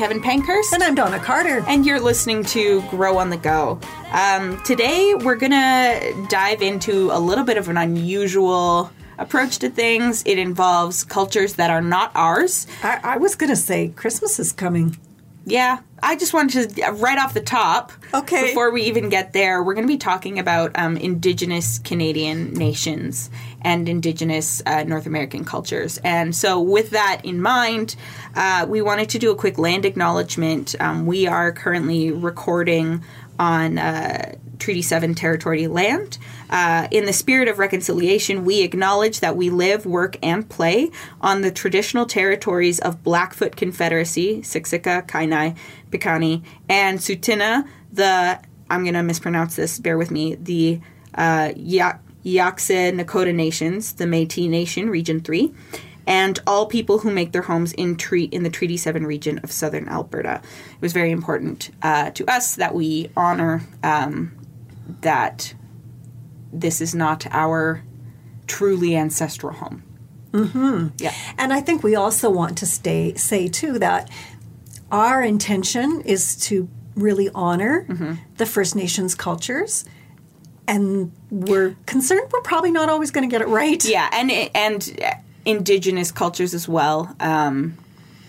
Kevin Pankhurst. And I'm Donna Carter. and you're listening to Grow on the Go. Um, today, we're gonna dive into a little bit of an unusual approach to things. It involves cultures that are not ours. I, I was going to say Christmas is coming. Yeah, I just wanted to, right off the top, Okay. before we even get there, we're going to be talking about um, Indigenous Canadian nations and Indigenous uh, North American cultures. And so, with that in mind, uh, we wanted to do a quick land acknowledgement. Um, we are currently recording on uh, Treaty 7 territory land. Uh, in the spirit of reconciliation, we acknowledge that we live, work, and play on the traditional territories of Blackfoot Confederacy, Siksika, Kainai, Piikani, and Tsuut'ina, the, I'm going to mispronounce this, bear with me, the uh, Ya- Yakse Nakota Nations, the Métis Nation, Region 3, and all people who make their homes in tre- in the Treaty 7 region of southern Alberta. It was very important uh, to us that we honor um, that this is not our truly ancestral home. Mm-hmm. Yeah. And I think we also want to stay say too that our intention is to really honor Mm-hmm. the First Nations cultures. And we're concerned we're probably not always going to get it right. Yeah, and and indigenous cultures as well. Um,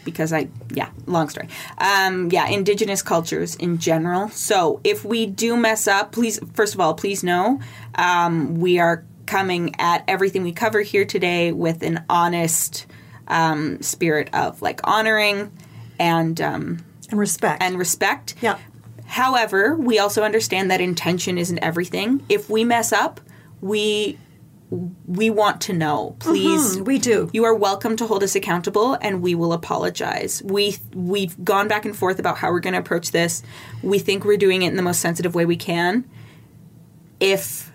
because I, yeah, long story. Um, yeah, indigenous cultures in general. So if we do mess up, please, first of all, please know um, we are coming at everything we cover here today with an honest um, spirit of like honoring and um, And respect. and respect. yeah. However, we also understand that intention isn't everything. If we mess up, we we want to know. Please, Hmm, we do. you are welcome to hold us accountable, and we will apologize. We we've gone back and forth about how we're going to approach this. We think we're doing it in the most sensitive way we can. If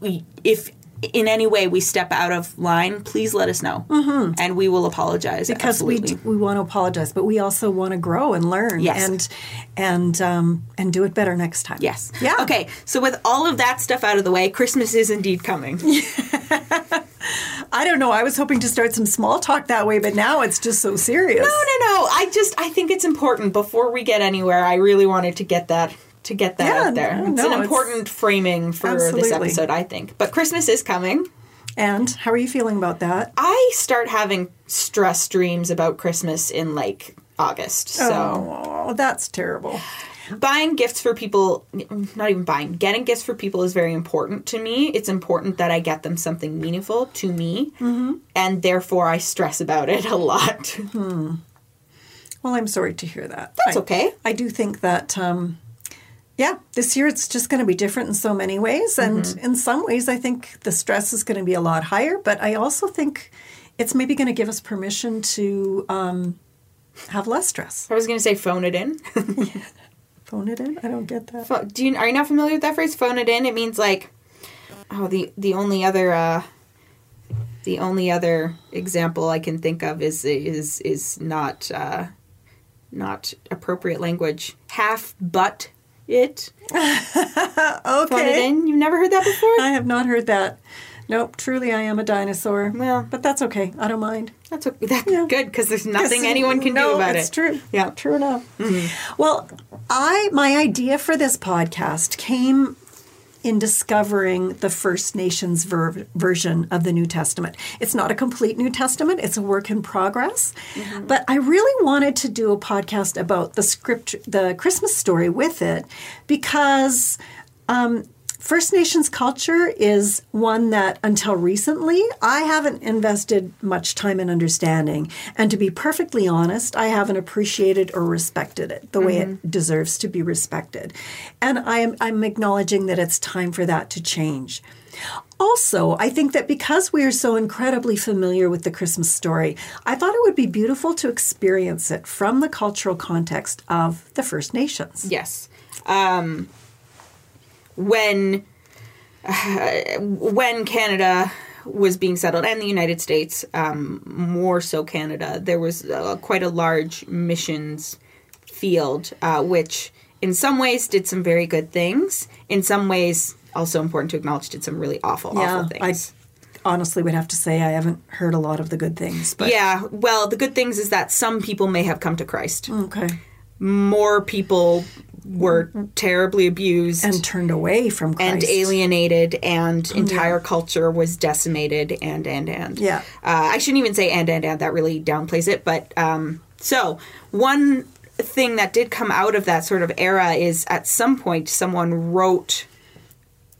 we, if in any way we step out of line, please let us know, mm-hmm. and we will apologize because we absolutely. d- we want to apologize, but we also want to grow and learn Yes. and and um, and do it better next time. Yes. Yeah. Okay. So with all of that stuff out of the way, Christmas is indeed coming. I don't know. I was hoping to start some small talk that way, but now it's just so serious. No, no, no. I just I think it's important before we get anywhere. I really wanted to get that to get that Yeah, out there. no, it's no, an it's- important framing for this episode, I think. But Christmas is coming. And how are you feeling about that? I start having stress dreams about Christmas in like August. So Oh, that's terrible. buying gifts for people not even buying getting gifts for people is very important to me it's important that i get them something meaningful to me Mm-hmm. and therefore i stress about it a lot Well, I'm sorry to hear that. That's I- okay. I do think that, um, yeah, this year it's just going to be different in so many ways. And Mm-hmm. in some ways, I think the stress is going to be a lot higher. But I also think it's maybe going to give us permission to um, have less stress. i was going to say phone it in Phone it in? I don't get that. Do you are you not familiar with that phrase phone it in it means like oh the the only other uh the only other example i can think of is is is not uh not appropriate language half but it phone it Okay. in you've never heard that before I have not heard that. Nope, truly I am a dinosaur. Well- but that's okay. I don't mind. That's okay. That's Yeah. good because there's nothing anyone can no, do about it's it. true. Yeah. True enough. Mm-hmm. Well, I my idea for this podcast came in discovering the First Nations ver- version of the New Testament. It's not a complete New Testament, it's a work in progress. But I really wanted to do a podcast about the script the Christmas story with it because um, First Nations culture is one that until recently I haven't invested much time in understanding. And to be perfectly honest, I haven't appreciated or respected it the way it deserves to be respected. And I am I'm acknowledging that it's time for that to change. Also, I think that because we are so incredibly familiar with the Christmas story, I thought it would be beautiful to experience it from the cultural context of the First Nations. Yes. Um, when uh, when Canada was being settled, and the United States, um, more so Canada, there was uh, quite a large missions field, uh, which in some ways did some very good things. In some ways, also important to acknowledge, did some really awful, Yeah, awful things. I honestly would have to say I haven't heard a lot of the good things. But yeah, well, the good things is that some people may have come to Christ. okay, More people were terribly abused and turned away from Christ. and alienated and entire culture was decimated and and and Yeah. uh, i shouldn't even say and and and that really downplays it but um so one thing that did come out of that sort of era is at some point someone wrote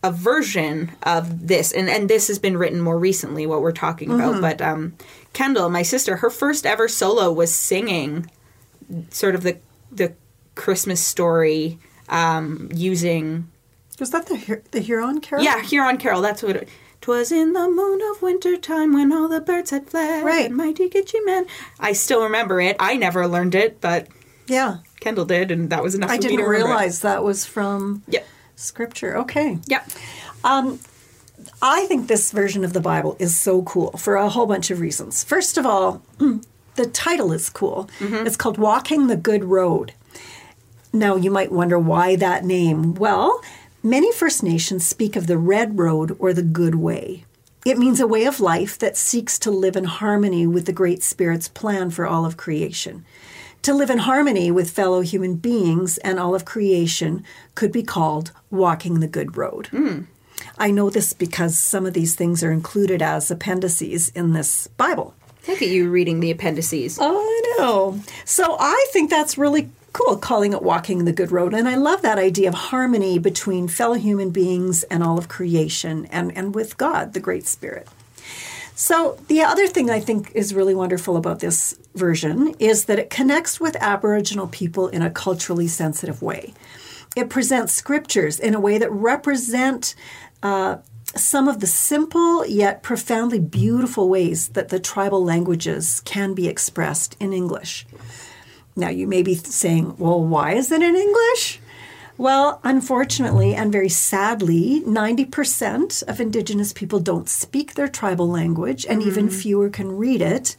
a version of this and and this has been written more recently what we're talking about but um kendall my sister her first ever solo was singing sort of the the christmas story um using Was that the the Huron Carol? yeah, Huron Carol. That's what it. Twas in the moon of winter time when all the birds had fled. Right. And mighty Gitchy man. I still remember it. I never learned it, but yeah. Kendall did, and that was enough I for didn't to remember it. realize that was from Yep. Scripture. Okay. Yep. I think this version of the Bible is so cool for a whole bunch of reasons. First of all, the title is cool. It's called Walking the Good Road. Now, you might wonder why that name. Well, many First Nations speak of the Red Road or the Good Way. It means a way of life that seeks to live in harmony with the Great Spirit's plan for all of creation. To live in harmony with fellow human beings and all of creation could be called walking the good road. Hmm. I know this because some of these things are included as appendices in this Bible. Look at you reading the appendices. Oh, I know. So I think that's really cool, calling it walking the good road. And I love that idea of harmony between fellow human beings and all of creation and, and with God, the Great Spirit. So, the other thing I think is really wonderful about this version is that it connects with Aboriginal people in a culturally sensitive way. It presents scriptures in a way that represent uh, some of the simple yet profoundly beautiful ways that the tribal languages can be expressed in English. Now, you may be saying, well, why is it in English? Well, unfortunately and very sadly, 90% of Indigenous people don't speak their tribal language, and even fewer can read it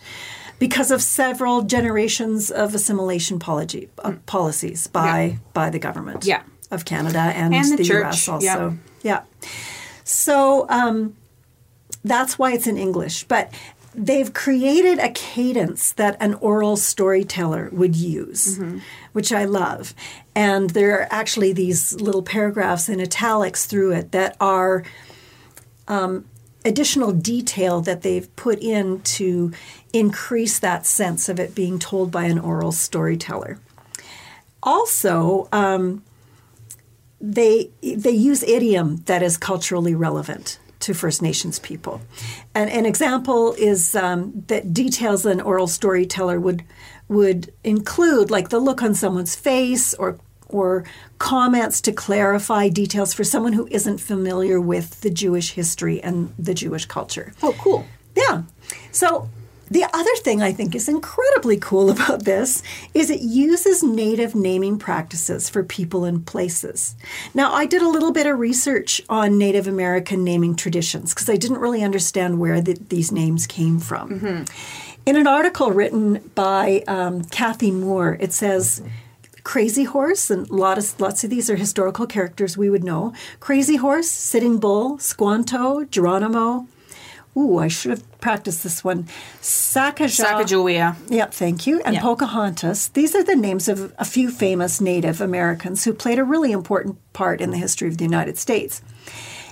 because of several generations of assimilation policy, uh, policies by, by the government Yeah. of Canada and, And the the, US yeah. also. Yeah. So um, that's why it's in English. But they've created a cadence that an oral storyteller would use, which I love. And there are actually these little paragraphs in italics through it that are um, additional detail that they've put in to increase that sense of it being told by an oral storyteller. Also, um, they they use idiom that is culturally relevant to First Nations people. And an example is um, that details an oral storyteller would would include, like the look on someone's face, or or comments to clarify details for someone who isn't familiar with the Jewish history and the Jewish culture. Oh, cool. Yeah. So the other thing I think is incredibly cool about this is it uses native naming practices for people and places. Now, I did a little bit of research on Native American naming traditions because I didn't really understand where the, these names came from. In an article written by um, Kathy Moore, it says Crazy Horse, and lot of, lots of these are historical characters we would know. Crazy Horse, Sitting Bull, Squanto, Geronimo. Ooh, I should have practiced this one. Sacagawea. Sacagawea. Yep, thank you. And Yeah. Pocahontas. These are the names of a few famous Native Americans who played a really important part in the history of the United States.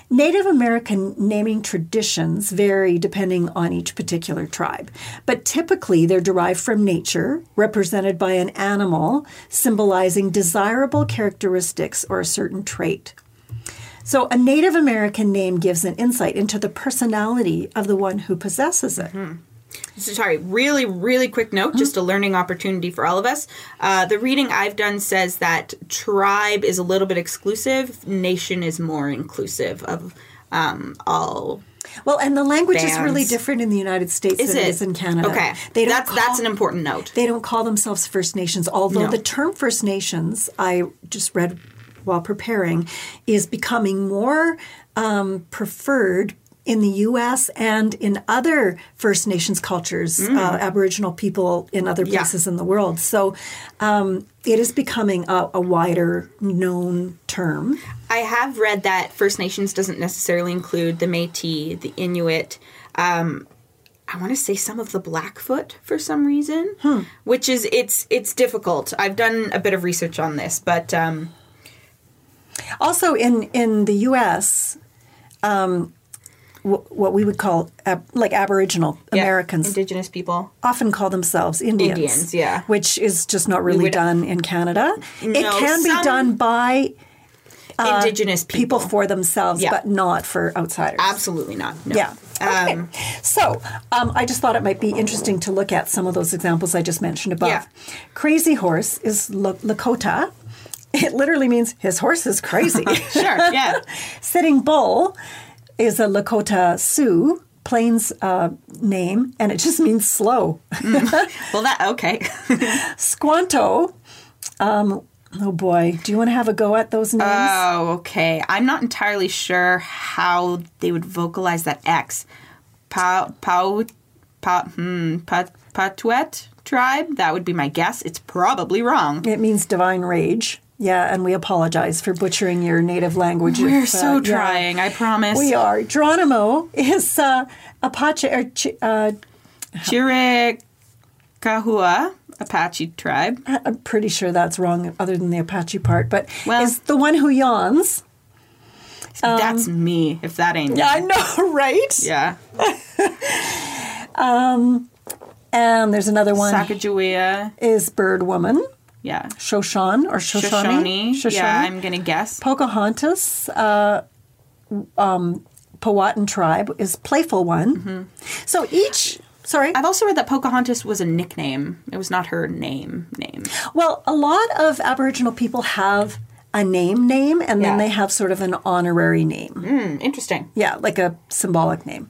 Native American naming traditions vary depending on each particular tribe, but typically they're derived from nature, represented by an animal symbolizing desirable characteristics or a certain trait. So, a Native American name gives an insight into the personality of the one who possesses it. So, sorry, really, really quick note, just a learning opportunity for all of us. Uh, the reading I've done says that tribe is a little bit exclusive, nation is more inclusive of um, all. Well, and the language is really different in the United States Is than it it? is in Canada. Okay, They don't that's call, that's an important note. They don't call themselves First Nations, although No. the term First Nations, I just read while preparing, is becoming more um, preferred in the U.S. and in other First Nations cultures, uh, Aboriginal people in other Mm. Yeah. places in the world. So um, it is becoming a, a wider known term. I have read that First Nations doesn't necessarily include the Métis, the Inuit. Um, I want to say some of the Blackfoot for some reason, which is it's it's difficult. I've done a bit of research on this, but um, Also, in in the U.S., um, wh- what we would call ab- like Aboriginal yeah, Americans Indigenous people. often call themselves Indians. Indians, yeah. which is just not really would- done in Canada. it can be done by Indigenous people. people for themselves, Yeah. but not for outsiders. Absolutely not. No. Yeah. Okay. Um, so um, I just thought it might be interesting to look at some of those examples I just mentioned above. Yeah. Crazy horse is Lakota. It literally means his horse is crazy. sure. Yeah. Sitting bull is a Lakota Sioux Plains uh, name, and it just means slow. Well, that okay. Squanto. Um, oh boy, do you want to have a go at those names? Oh, okay. I'm not entirely sure how they would vocalize that X. Pau, Pau, Pau, hmm, Pat, Patuet tribe? That would be my guess. It's probably wrong. it means divine rage. Yeah, and we apologize for butchering your native language. We're If, uh, so yeah. trying, I promise. We are. Geronimo is uh, Apache or uh, Chiricahua Apache tribe. I'm pretty sure that's wrong, other than the Apache part. But Well- is the one who yawns. That's me, if that ain't me. I know, right? Yeah. Um, and there's another one Sacagawea. is Bird Woman, Yeah. Shoshan or Shoshone. Shoshone. Yeah, I'm going to guess. Pocahontas, uh, um, Powhatan tribe is Playful One. Mm-hmm. So each, sorry. I've also read that Pocahontas was a nickname. It was not her name name. Well, a lot of Aboriginal people have a name name and then they have sort of an honorary name. Hmm, interesting. Yeah, like a symbolic name.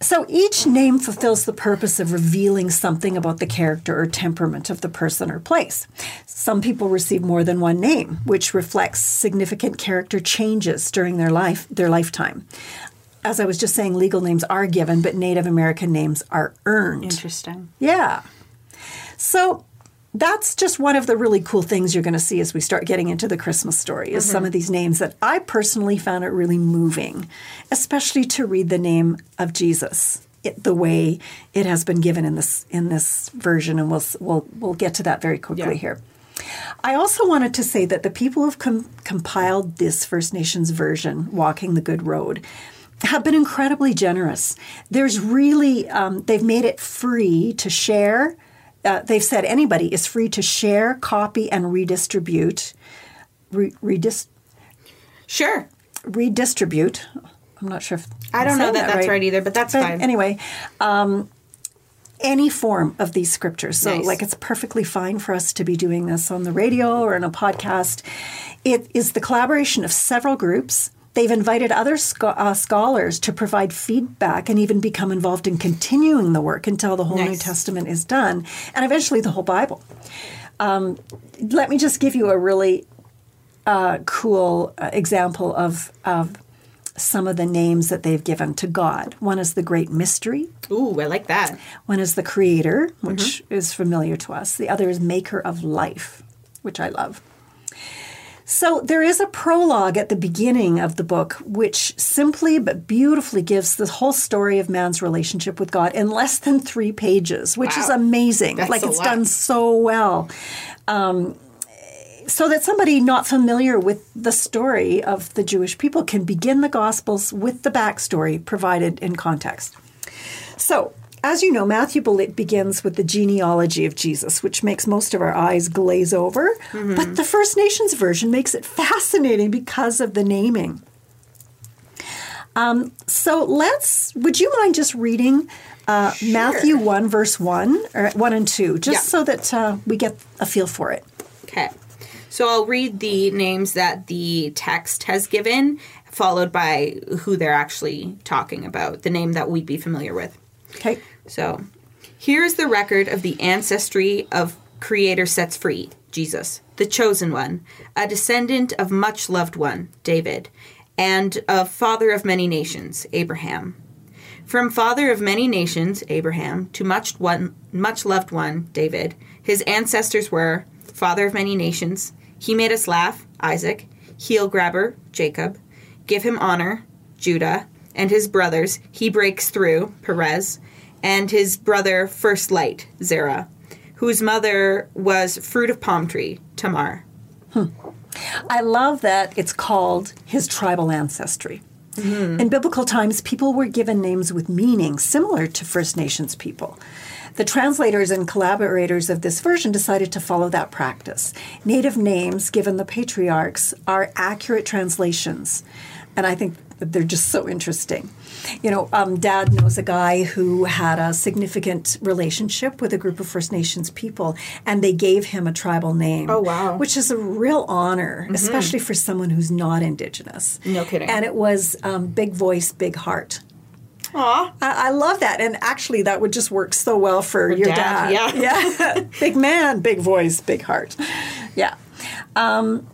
So each name fulfills the purpose of revealing something about the character or temperament of the person or place. Some people receive more than one name, which reflects significant character changes during their life, their lifetime. As I was just saying, legal names are given, but Native American names are earned. Interesting. Yeah. So that's just one of the really cool things you're going to see as we start getting into the Christmas story is some of these names that I personally found it really moving, especially to read the name of Jesus it, the way it has been given in this in this version and we'll we'll we'll get to that very quickly Yeah. here. I also wanted to say that the people who've com- compiled this First Nations version, Walking the Good Road, have been incredibly generous. There's really, um, they've made it free to share. Uh, they've said anybody is free to share, copy, and redistribute. Re- redis- Sure. redistribute. I'm not sure if I don't know saying that that's right either, but that's fine. Anyway, um, any form of these scriptures. So, Nice. like, it's perfectly fine for us to be doing this on the radio or in a podcast. It is the collaboration of several groups. They've invited other scho- uh, scholars to provide feedback and even become involved in continuing the work until the whole New Testament is done, and eventually the whole Bible. Um, let me just give you a really uh, cool uh, example of, of some of the names that they've given to God. One is the Great Mystery. Ooh, I like that. One is the Creator, which Mm-hmm. is familiar to us. The other is Maker of Life, which I love. So there is a prologue at the beginning of the book, which simply but beautifully gives the whole story of man's relationship with God in less than three pages, which is amazing. That's like it's lot. done so well. Um, so that somebody not familiar with the story of the Jewish people can begin the Gospels with the backstory provided in context. So, as you know, Matthew be- begins with the genealogy of Jesus, which makes most of our eyes glaze over. But the First Nations version makes it fascinating because of the naming. Um, so let's, would you mind just reading uh, Matthew 1, verse 1, or 1 and 2, just Yeah. so that uh, we get a feel for it? Okay. So I'll read the names that the text has given, followed by who they're actually talking about, the name that we'd be familiar with. Okay. So here's the record of the ancestry of Creator sets free, Jesus, the chosen one, a descendant of much loved one, David. and of father of many nations, Abraham. From father of many nations, Abraham, to much one, much loved one, David, his ancestors were father of many nations. He made us laugh, Isaac, heel grabber, Jacob, give him honor, Judah, and his brothers, he breaks through, Perez, and his brother, first light, Zerah, whose mother was fruit of palm tree, Tamar. Hmm. I love that it's called his tribal ancestry. Mm-hmm. In biblical times, people were given names with meaning similar to First Nations people. The translators and collaborators of this version decided to follow that practice. Native names given the patriarchs are accurate translations, and I think they're just so interesting. You know, um, Dad knows a guy who had a significant relationship with a group of First Nations people, and they gave him a tribal name. Oh, wow. Which is a real honor, especially for someone who's not Indigenous. No kidding. And it was um, big voice, big heart. Aw. I, I love that, and actually, that would just work so well for, your dad, dad. yeah. yeah, big man, big voice, big heart. Yeah. Um,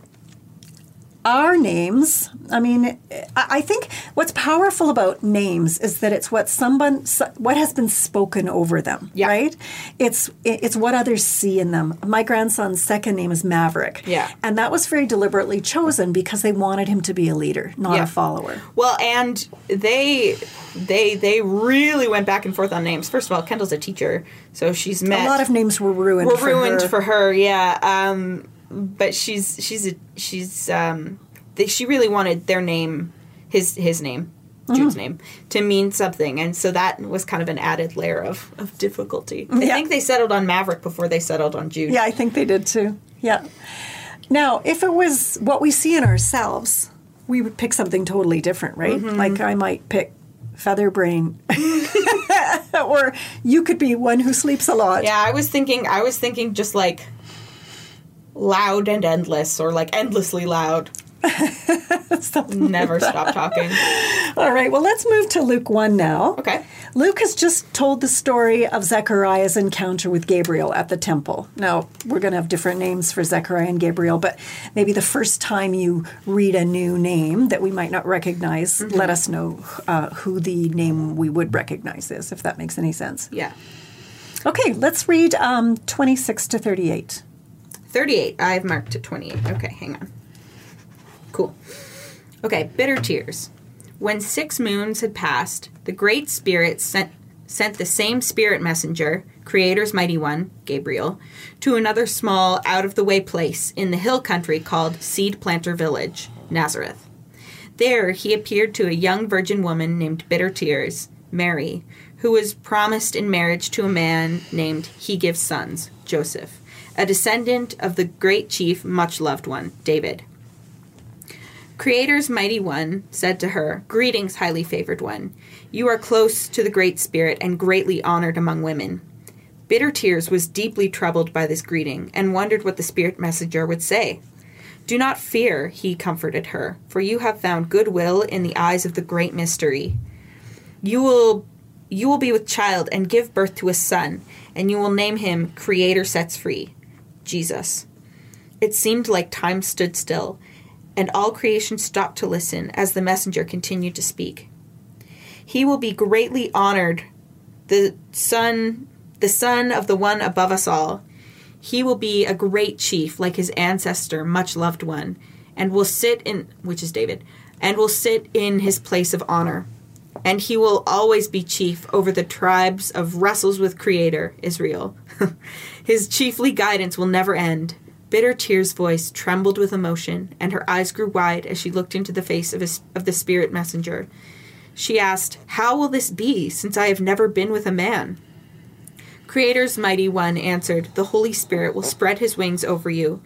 our names. I mean, I think what's powerful about names is that it's what someone, what has been spoken over them, Yeah. right? It's it's what others see in them. My grandson's second name is Maverick, Yeah. and that was very deliberately chosen because they wanted him to be a leader, not Yeah. a follower. Well, and they they they really went back and forth on names. First of all, Kendall's a teacher, so she's met A lot of names were ruined. were for ruined her. for her. Yeah, um, but she's she's a, she's um, they, she really wanted their name, his his name, Mm-hmm. Jude's name, to mean something, and so that was kind of an added layer of of difficulty. I think they settled on Maverick before they settled on Jude. Yeah, I think they did too. Yeah. Now, if it was what we see in ourselves, we would pick something totally different, right? Mm-hmm. Like I might pick featherbrain, or you could be one who sleeps a lot. Yeah, I was thinking. I was thinking just like loud and endless, or like endlessly loud. Something Never stop talking. All right, well, let's move to Luke 1 now. Okay. Luke has just told the story of Zechariah's encounter with Gabriel at the temple. Now, we're going to have different names for Zechariah and Gabriel, but maybe the first time you read a new name that we might not recognize, Mm-hmm. let us know uh, who the name we would recognize is, if that makes any sense. Yeah. Okay, let's read um, 26 to 38. 38. I've marked at 28. Okay, hang on. Cool. Okay, bitter tears. When six moons had passed, the Great Spirit sent, sent the same Spirit messenger, Creator's Mighty One, Gabriel, to another small, out of the way place in the hill country called Seed Planter Village, Nazareth. There he appeared to a young virgin woman named Bitter Tears, Mary, who was promised in marriage to a man named He Gives Sons, Joseph, a descendant of the great chief, much loved one, David. Creator's mighty one said to her, Greetings, highly favored one. You are close to the Great Spirit and greatly honored among women. Bitter Tears was deeply troubled by this greeting and wondered what the Spirit messenger would say. Do not fear, he comforted her, for you have found goodwill in the eyes of the great mystery. You will you will be with child and give birth to a son, and you will name him Creator Sets Free, Jesus. It seemed like time stood still, and all creation stopped to listen as the messenger continued to speak. He will be greatly honored, the son the son of the one above us all. He will be a great chief like his ancestor, much loved one, and will sit in which is David, and will sit in his place of honor. And he will always be chief over the tribes of wrestles with Creator, Israel. his chiefly guidance will never end. Bitter Tear's voice trembled with emotion, and her eyes grew wide as she looked into the face of, his, of the spirit messenger. She asked, How will this be, since I have never been with a man? Creator's mighty one answered, The Holy Spirit will spread his wings over you,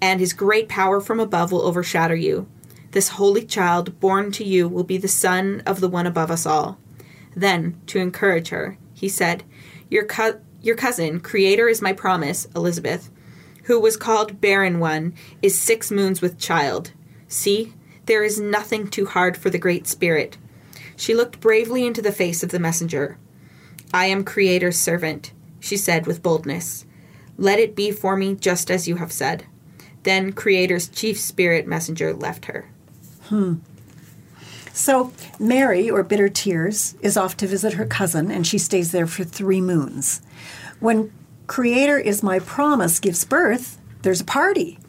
and his great power from above will overshadow you. This holy child born to you will be the son of the one above us all. Then, to encourage her, he said, Your, co- your cousin, Creator is my promise, Elizabeth, who was called Barren One, is six moons with child. See, there is nothing too hard for the Great Spirit. She looked bravely into the face of the messenger. I am Creator's servant, she said with boldness. Let it be for me just as you have said. Then Creator's chief spirit messenger left her. Hmm. So Mary, or Bitter Tears, is off to visit her cousin, and she stays there for three moons. When Creator is My Promise gives birth, there's a party.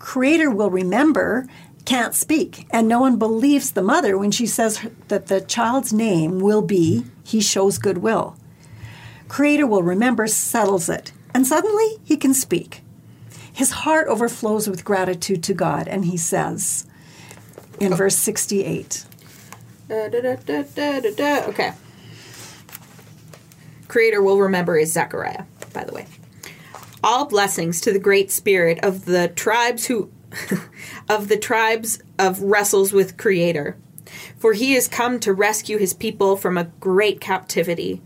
Creator will remember, can't speak, and no one believes the mother when she says that the child's name will be He Shows Goodwill. Creator will remember, settles it, and suddenly he can speak. His heart overflows with gratitude to God, and he says in verse 68 Da, da, da, da, da, da, da. Okay. Creator will remember is Zechariah, by the way. All blessings to the great spirit of the tribes who of the tribes of wrestles with Creator. For he has come to rescue his people from a great captivity,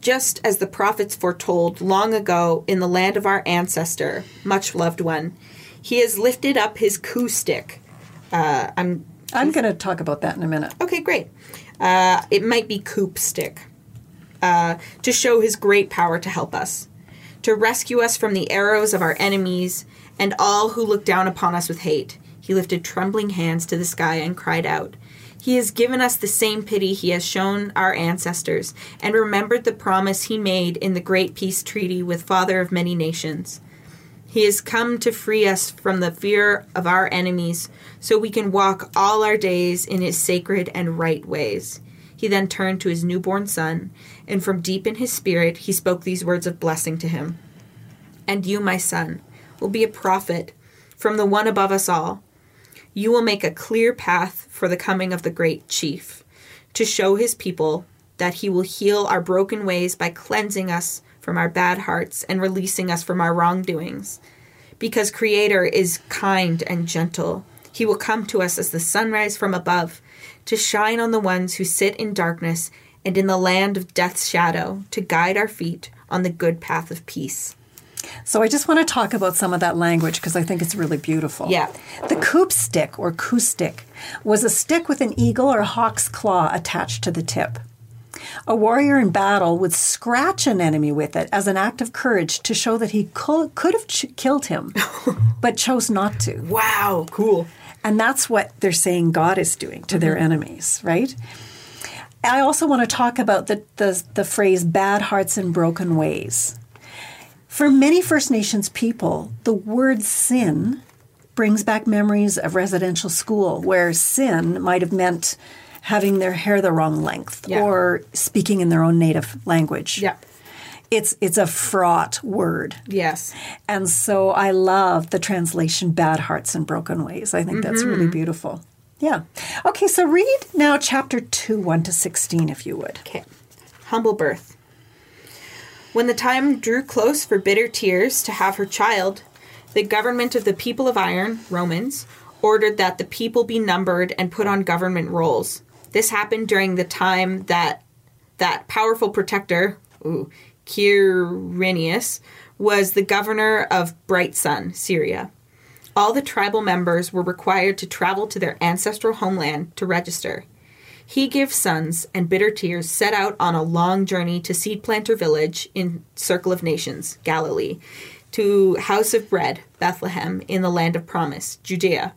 just as the prophets foretold long ago in the land of our ancestor, much loved one. He has lifted up his coup stick. Uh, I'm I'm going to talk about that in a minute. Okay, great. Uh, it might be Coop Stick. Uh, to show his great power to help us, to rescue us from the arrows of our enemies and all who look down upon us with hate. He lifted trembling hands to the sky and cried out. He has given us the same pity he has shown our ancestors, and remembered the promise he made in the great peace treaty with Father of many nations. He has come to free us from the fear of our enemies, so we can walk all our days in his sacred and right ways. He then turned to his newborn son, and from deep in his spirit he spoke these words of blessing to him. And you, my son, will be a prophet from the one above us all. You will make a clear path for the coming of the great chief, to show his people that he will heal our broken ways by cleansing us from our bad hearts and releasing us from our wrongdoings. Because Creator is kind and gentle, he will come to us as the sunrise from above, to shine on the ones who sit in darkness and in the land of death's shadow, to guide our feet on the good path of peace. So I just want to talk about some of that language because I think it's really beautiful. Yeah. The coop stick or coup stick was a stick with an eagle or hawk's claw attached to the tip. A warrior in battle would scratch an enemy with it as an act of courage to show that he could, could have ch- killed him, but chose not to. Wow, cool. And that's what they're saying God is doing to their mm-hmm. enemies, right? I also want to talk about the, the, the phrase bad hearts and broken ways. For many First Nations people, the word sin brings back memories of residential school where sin might have meant having their hair the wrong length Yeah. or speaking in their own native language. Yeah. It's it's a fraught word. Yes. And so I love the translation bad hearts and broken ways. I think that's really mm-hmm. beautiful. Yeah. Okay, so read now chapter 2 1 to 16 if you would. Okay. Humble birth. When the time drew close for bitter tears to have her child, the government of the people of iron, Romans, ordered that the people be numbered and put on government rolls. This happened during the time that that powerful protector, ooh, Quirinius, was the governor of Bright Sun, Syria. All the tribal members were required to travel to their ancestral homeland to register. He gives sons, and bitter tears set out on a long journey to Seed Planter Village in Circle of Nations, Galilee, to House of Bread, Bethlehem, in the land of promise, Judea.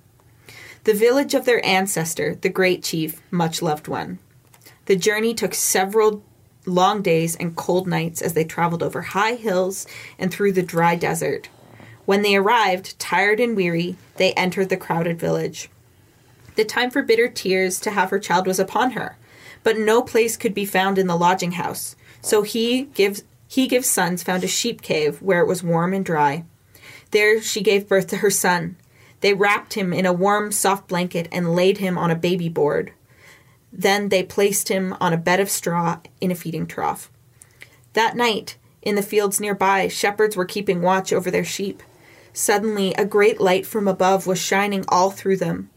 The village of their ancestor, the great chief, much loved one. The journey took several long days and cold nights as they traveled over high hills and through the dry desert. When they arrived, tired and weary, they entered the crowded village. The time for bitter tears to have her child was upon her, but no place could be found in the lodging house. So he gives he gives sons found a sheep cave where it was warm and dry. There she gave birth to her son. They wrapped him in a warm, soft blanket and laid him on a baby board. Then they placed him on a bed of straw in a feeding trough. That night, in the fields nearby, shepherds were keeping watch over their sheep. Suddenly, a great light from above was shining all through them.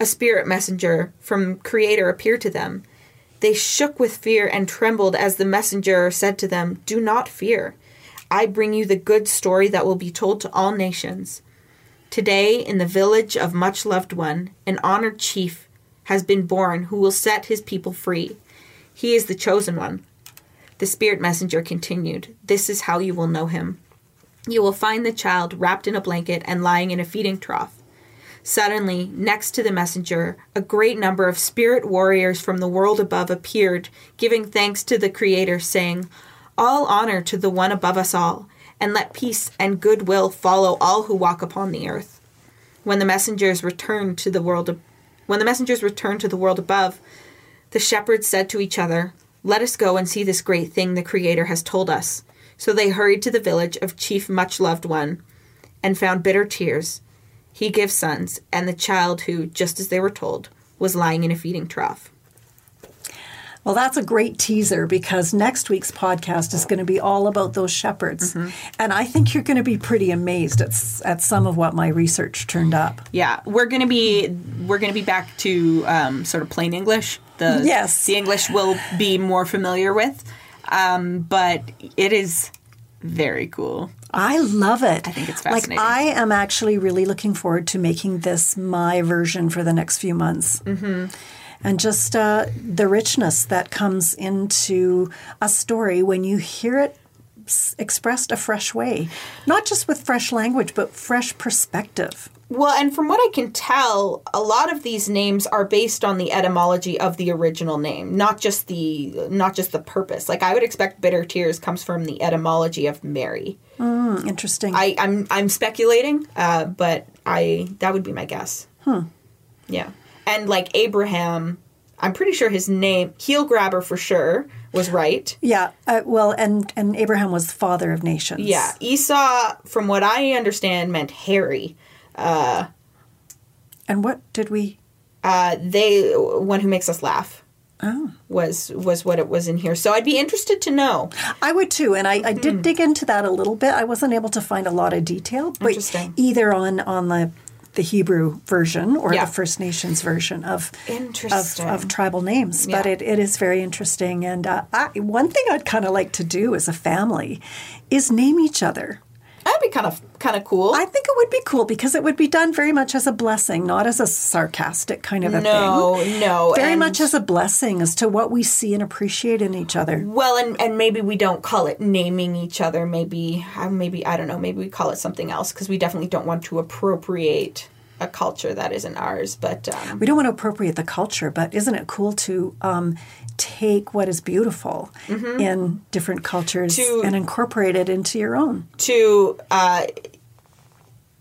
A spirit messenger from Creator appeared to them. They shook with fear and trembled as the messenger said to them, Do not fear. I bring you the good story that will be told to all nations. Today, in the village of Much Loved One, an honored chief has been born who will set his people free. He is the chosen one. The spirit messenger continued, This is how you will know him. You will find the child wrapped in a blanket and lying in a feeding trough. Suddenly, next to the messenger, a great number of spirit warriors from the world above appeared, giving thanks to the Creator, saying, All honor to the one above us all, and let peace and goodwill follow all who walk upon the earth. When the messengers returned to the world ab- when the messengers returned to the world above, the shepherds said to each other, Let us go and see this great thing the Creator has told us. So they hurried to the village of Chief Much Loved One and found bitter tears. He gives sons, and the child who, just as they were told, was lying in a feeding trough. Well, that's a great teaser because next week's podcast is going to be all about those shepherds. Mm-hmm. And I think you're going to be pretty amazed at, at some of what my research turned up. Yeah, we're gonna be we're gonna be back to um, sort of plain English. The Yes. the English we'll be more familiar with, um, but it is very cool. I love it. I think it's Like, fascinating. I am actually really looking forward to making this my version for the next few months. Mm-hmm. And just uh, the richness that comes into a story when you hear it s- expressed a fresh way, not just with fresh language, but fresh perspective. Well, and from what I can tell, a lot of these names are based on the etymology of the original name, not just the not just the purpose. Like I would expect bitter tears comes from the etymology of Mary. Hmm, interesting. I, I'm I'm speculating, uh, but I that would be my guess. Hmm. Yeah, and like Abraham, I'm pretty sure his name heel grabber for sure was right. yeah. Uh, well, and and Abraham was the father of nations. Yeah, Esau, from what I understand, meant hairy. And what did we? Uh, they one who makes us laugh. Oh. was was what it was in here. So I'd be interested to know. I would too, and I, I did dig into that a little bit. I wasn't able to find a lot of detail, but Interesting. either on on the the Hebrew version or Yeah. the First Nations version of of, of tribal names. But it, it is very interesting. And uh, I, one thing I'd kind of like to do as a family is name each other. Be kind of kind of cool. I think it would be cool because it would be done very much as a blessing, not as a sarcastic kind of a no, thing. no, no. Very and- much as a blessing as to what we see and appreciate in each other. well, and and maybe we don't call it naming each other. Maybe uh, maybe I don't know. Maybe we call it something else because we definitely don't want to appropriate a culture that isn't ours. But um, we don't want to appropriate the culture, but isn't it cool to um, take what is beautiful in different cultures To- and incorporate it into your own to uh,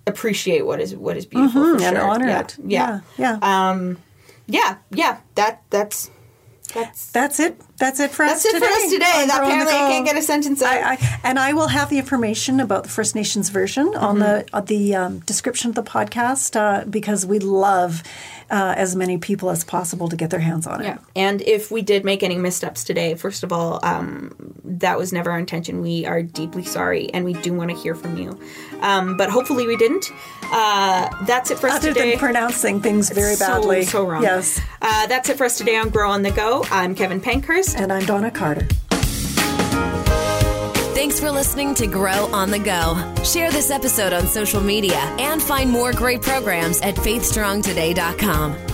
appreciate what is what is beautiful for and sure. honor yeah. it? Yeah. yeah. Um, yeah, yeah. That that's that's that's it. That's it for that's us it today. for us today. on That Grow on the apparently I can't get a sentence out. I, I, and I will have the information about the First Nations version on the on the um, description of the podcast uh, because we love uh, as many people as possible to get their hands on it. Yeah. And if we did make any missteps today, first of all, um, that was never our intention. We are deeply sorry and we do want to hear from you. Um, but hopefully we didn't. Uh, that's it for us Other today. than pronouncing things very So- badly. So, wrong. Yes. Uh, that's it for us today on Grow on the Go. I'm Kevin Pankhurst. And I'm Donna Carter. Thanks for listening to Grow on the Go. Share this episode on social media and find more great programs at faithstrongtoday.com.